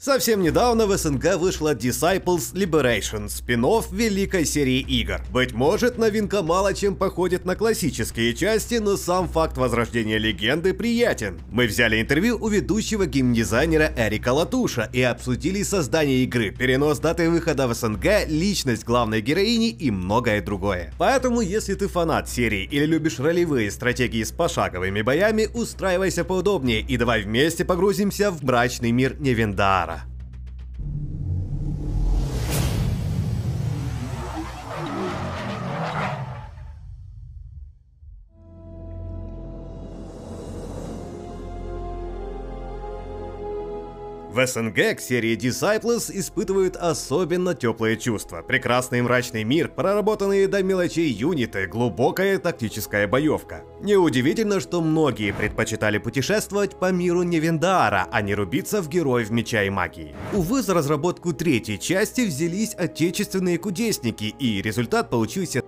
Совсем недавно в СНГ вышла Disciples Liberation, спин великой серии игр. Быть может, новинка мало чем походит на классические части, но сам факт возрождения легенды приятен. Мы взяли интервью у ведущего геймдизайнера Эрика Латуша и обсудили создание игры, перенос даты выхода в СНГ, личность главной героини и многое другое. Поэтому, если ты фанат серии или любишь ролевые стратегии с пошаговыми боями, устраивайся поудобнее и давай вместе погрузимся в мрачный мир Невендара. В СНГ к серии Disciples испытывают особенно теплые чувства. Прекрасный мрачный мир, проработанные до мелочей юниты, глубокая тактическая боевка. Неудивительно, что многие предпочитали путешествовать по миру Невендаара, а не рубиться в героев меча и магии. Увы, за разработку третьей части взялись отечественные кудесники, и результат получился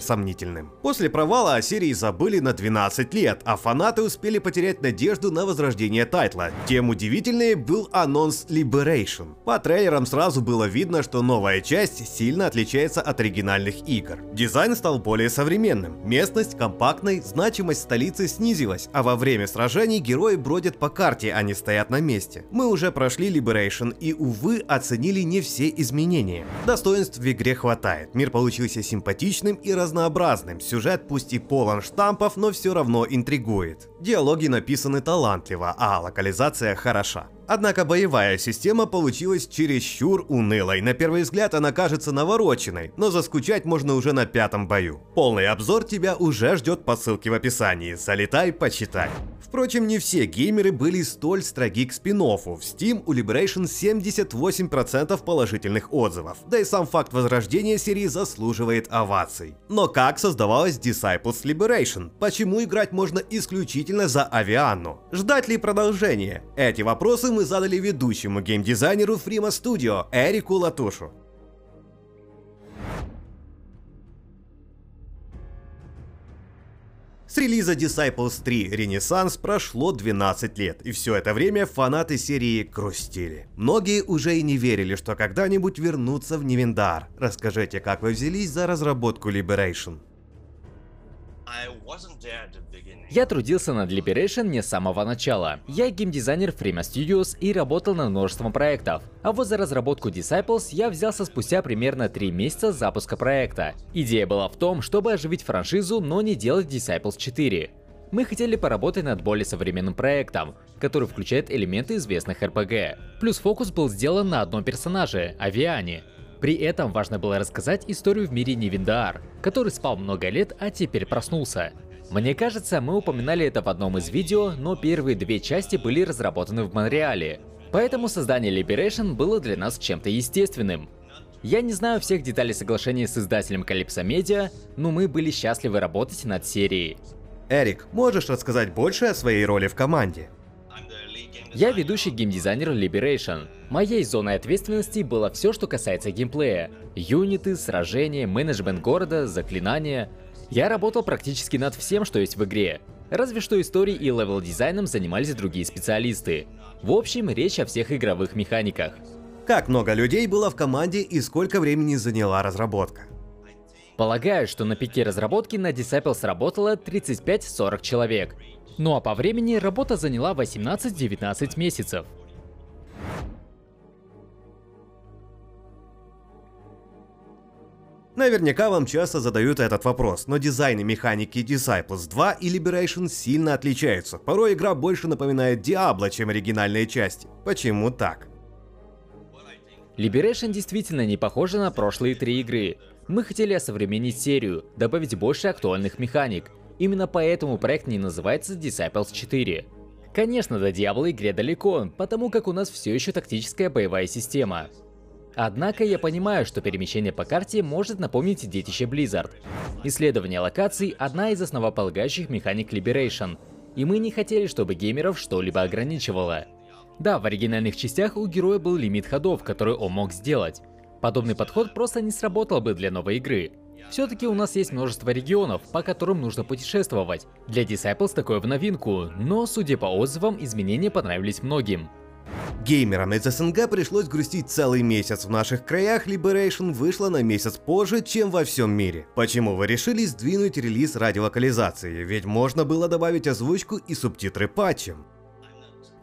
сомнительным. После провала о серии забыли на 12 лет, а фанаты успели потерять надежду на возрождение тайтла. Тем удивительнее был анонс Liberation. По трейлерам сразу было видно, что новая часть сильно отличается от оригинальных игр. Дизайн стал более современным, местность компактной, значимость столицы снизилась, а во время сражений герои бродят по карте, а не стоят на месте. Мы уже прошли Liberation и, увы, оценили не все изменения. Достоинств в игре хватает, мир получился симпатичным и разнообразным, сюжет пусть и полон штампов, но все равно интригует. Диалоги написаны талантливо, а локализация хороша. Однако боевая система получилась чересчур унылой. На первый взгляд она кажется навороченной, но заскучать можно уже на пятом бою. Полный обзор тебя уже ждет по ссылке в описании. Залетай, почитай. Впрочем, не все геймеры были столь строги к спин -оффу. В Steam у Liberation 78% положительных отзывов. Да и сам факт возрождения серии заслуживает оваций. Но как создавалась Disciples Liberation? Почему играть можно исключительно за Авианну? Ждать ли продолжения? Эти вопросы мы задали ведущему геймдизайнеру Фрима Studio Эрику Латушу. С релиза Disciples 3 Renaissance прошло 12 лет, и все это время фанаты серии грустили. Многие уже и не верили, что когда-нибудь вернутся в Невендар. Расскажите, как вы взялись за разработку Liberation? Я трудился над Liberation не с самого начала. Я геймдизайнер Frima Studios и работал над множеством проектов. А вот за разработку Disciples я взялся спустя примерно 3 месяца запуска проекта. Идея была в том, чтобы оживить франшизу, но не делать Disciples 4. Мы хотели поработать над более современным проектом, который включает элементы известных RPG. Плюс фокус был сделан на одном персонаже – Авиане. При этом важно было рассказать историю в мире Невиндаар, который спал много лет, а теперь проснулся. Мне кажется, мы упоминали это в одном из видео, но первые две части были разработаны в Монреале. Поэтому создание Liberation было для нас чем-то естественным. Я не знаю всех деталей соглашения с издателем Calypso Media, но мы были счастливы работать над серией. Эрик, можешь рассказать больше о своей роли в команде? Я ведущий геймдизайнер Liberation. Моей зоной ответственности было все, что касается геймплея. Юниты, сражения, менеджмент города, заклинания. Я работал практически над всем, что есть в игре. Разве что историей и левел-дизайном занимались другие специалисты. В общем, речь о всех игровых механиках. Как много людей было в команде и сколько времени заняла разработка? Полагаю, что на пике разработки на Disciples работало 35-40 человек. Ну а по времени работа заняла 18-19 месяцев. Наверняка вам часто задают этот вопрос, но дизайн и механики Disciples 2 и Liberation сильно отличаются. Порой игра больше напоминает Diablo, чем оригинальные части. Почему так? Liberation действительно не похожа на прошлые три игры. Мы хотели осовременить серию, добавить больше актуальных механик, Именно поэтому проект не называется Disciples 4. Конечно, до Diablo игре далеко, потому как у нас все еще тактическая боевая система. Однако я понимаю, что перемещение по карте может напомнить детище Blizzard. Исследование локаций – одна из основополагающих механик Liberation, и мы не хотели, чтобы геймеров что-либо ограничивало. Да, в оригинальных частях у героя был лимит ходов, который он мог сделать. Подобный подход просто не сработал бы для новой игры. Все-таки у нас есть множество регионов, по которым нужно путешествовать. Для Disciples такое в новинку, но, судя по отзывам, изменения понравились многим. Геймерам из СНГ пришлось грустить целый месяц. В наших краях Liberation вышла на месяц позже, чем во всем мире. Почему вы решили сдвинуть релиз ради локализации? Ведь можно было добавить озвучку и субтитры патчем.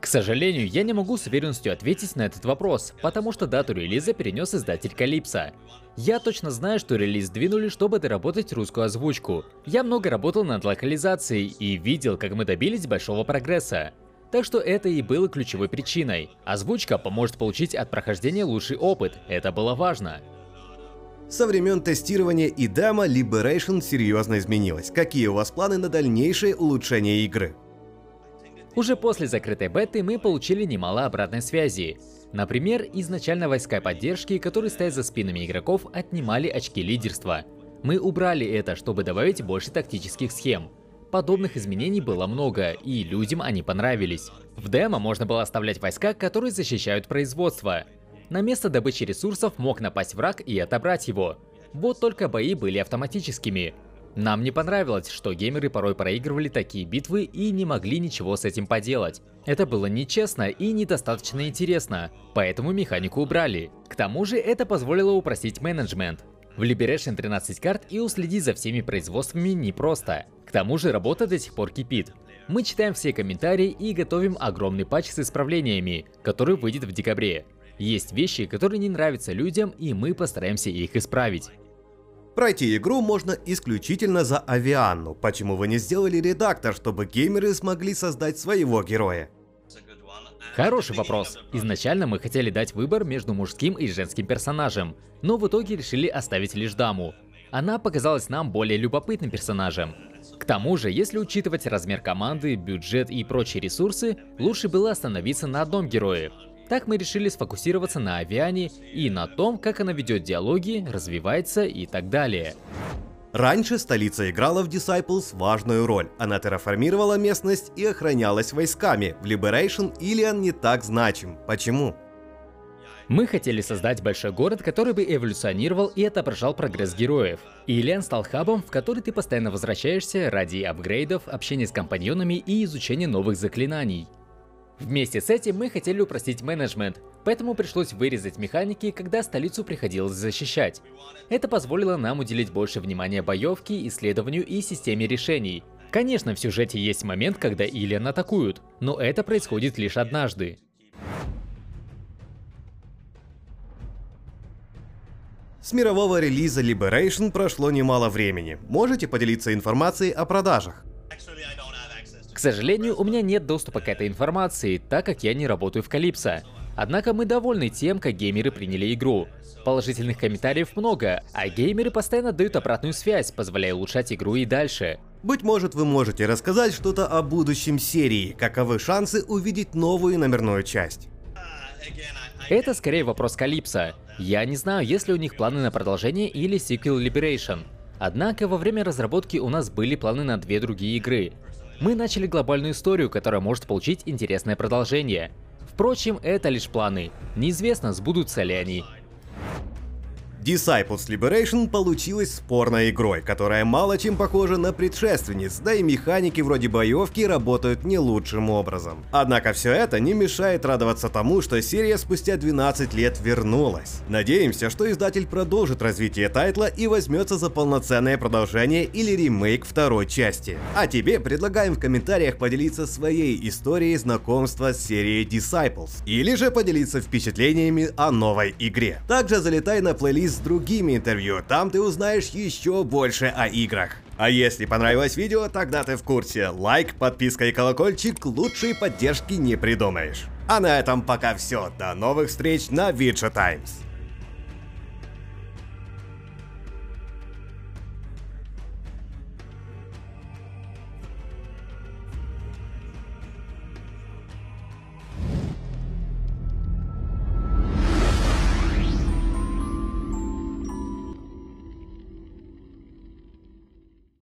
К сожалению, я не могу с уверенностью ответить на этот вопрос, потому что дату релиза перенес издатель Калипсо. Я точно знаю, что релиз двинули, чтобы доработать русскую озвучку. Я много работал над локализацией и видел, как мы добились большого прогресса. Так что это и было ключевой причиной. Озвучка поможет получить от прохождения лучший опыт, это было важно. Со времен тестирования и демо Liberation серьезно изменилась. Какие у вас планы на дальнейшее улучшение игры? Уже после закрытой беты мы получили немало обратной связи. Например, изначально войска поддержки, которые стоят за спинами игроков, отнимали очки лидерства. Мы убрали это, чтобы добавить больше тактических схем. Подобных изменений было много, и людям они понравились. В демо можно было оставлять войска, которые защищают производство. На место добычи ресурсов мог напасть враг и отобрать его. Вот только бои были автоматическими. Нам не понравилось, что геймеры порой проигрывали такие битвы и не могли ничего с этим поделать. Это было нечестно и недостаточно интересно, поэтому механику убрали. К тому же это позволило упростить менеджмент. В Liberation 13 карт и уследить за всеми производствами непросто. К тому же работа до сих пор кипит. Мы читаем все комментарии и готовим огромный патч с исправлениями, который выйдет в декабре. Есть вещи, которые не нравятся людям, и мы постараемся их исправить. Пройти игру можно исключительно за Авианну. Почему вы не сделали редактор, чтобы геймеры смогли создать своего героя? Хороший вопрос. Изначально мы хотели дать выбор между мужским и женским персонажем, но в итоге решили оставить лишь даму. Она показалась нам более любопытным персонажем. К тому же, если учитывать размер команды, бюджет и прочие ресурсы, лучше было остановиться на одном герое. Так мы решили сфокусироваться на Авиане и на том, как она ведет диалоги, развивается и так далее. Раньше столица играла в Disciples важную роль. Она терраформировала местность и охранялась войсками. В Liberation Ilian не так значим. Почему? Мы хотели создать большой город, который бы эволюционировал и отображал прогресс героев. Ilian стал хабом, в который ты постоянно возвращаешься ради апгрейдов, общения с компаньонами и изучения новых заклинаний. Вместе с этим мы хотели упростить менеджмент, поэтому пришлось вырезать механики, когда столицу приходилось защищать. Это позволило нам уделить больше внимания боевке, исследованию и системе решений. Конечно, в сюжете есть момент, когда Ильян атакуют, но это происходит лишь однажды. С мирового релиза Liberation прошло немало времени. Можете поделиться информацией о продажах? Сожалению, у меня нет доступа к этой информации, так как я не работаю в Калипсо. Однако мы довольны тем, как геймеры приняли игру. Положительных комментариев много, а геймеры постоянно дают обратную связь, позволяя улучшать игру и дальше. Быть может, вы можете рассказать что-то о будущем серии, каковы шансы увидеть новую номерную часть? Это скорее вопрос Калипсо. Я не знаю, есть ли у них планы на продолжение или сиквел Liberation. Однако во время разработки у нас были планы на две другие игры. Мы начали глобальную историю, которая может получить интересное продолжение. Впрочем, это лишь планы. Неизвестно, сбудутся ли они. Disciples Liberation получилась спорной игрой, которая мало чем похожа на предшественниц, да и механики вроде боевки работают не лучшим образом. Однако все это не мешает радоваться тому, что серия спустя 12 лет вернулась. Надеемся, что издатель продолжит развитие тайтла и возьмется за полноценное продолжение или ремейк второй части. А тебе предлагаем в комментариях поделиться своей историей знакомства с серией Disciples, или же поделиться впечатлениями о новой игре. Также залетай на плейлист с другими интервью, там ты узнаешь еще больше о играх. А если понравилось видео, тогда ты в курсе. Лайк, подписка и колокольчик лучшей поддержки не придумаешь. А на этом пока все. До новых встреч на Виджа Таймс.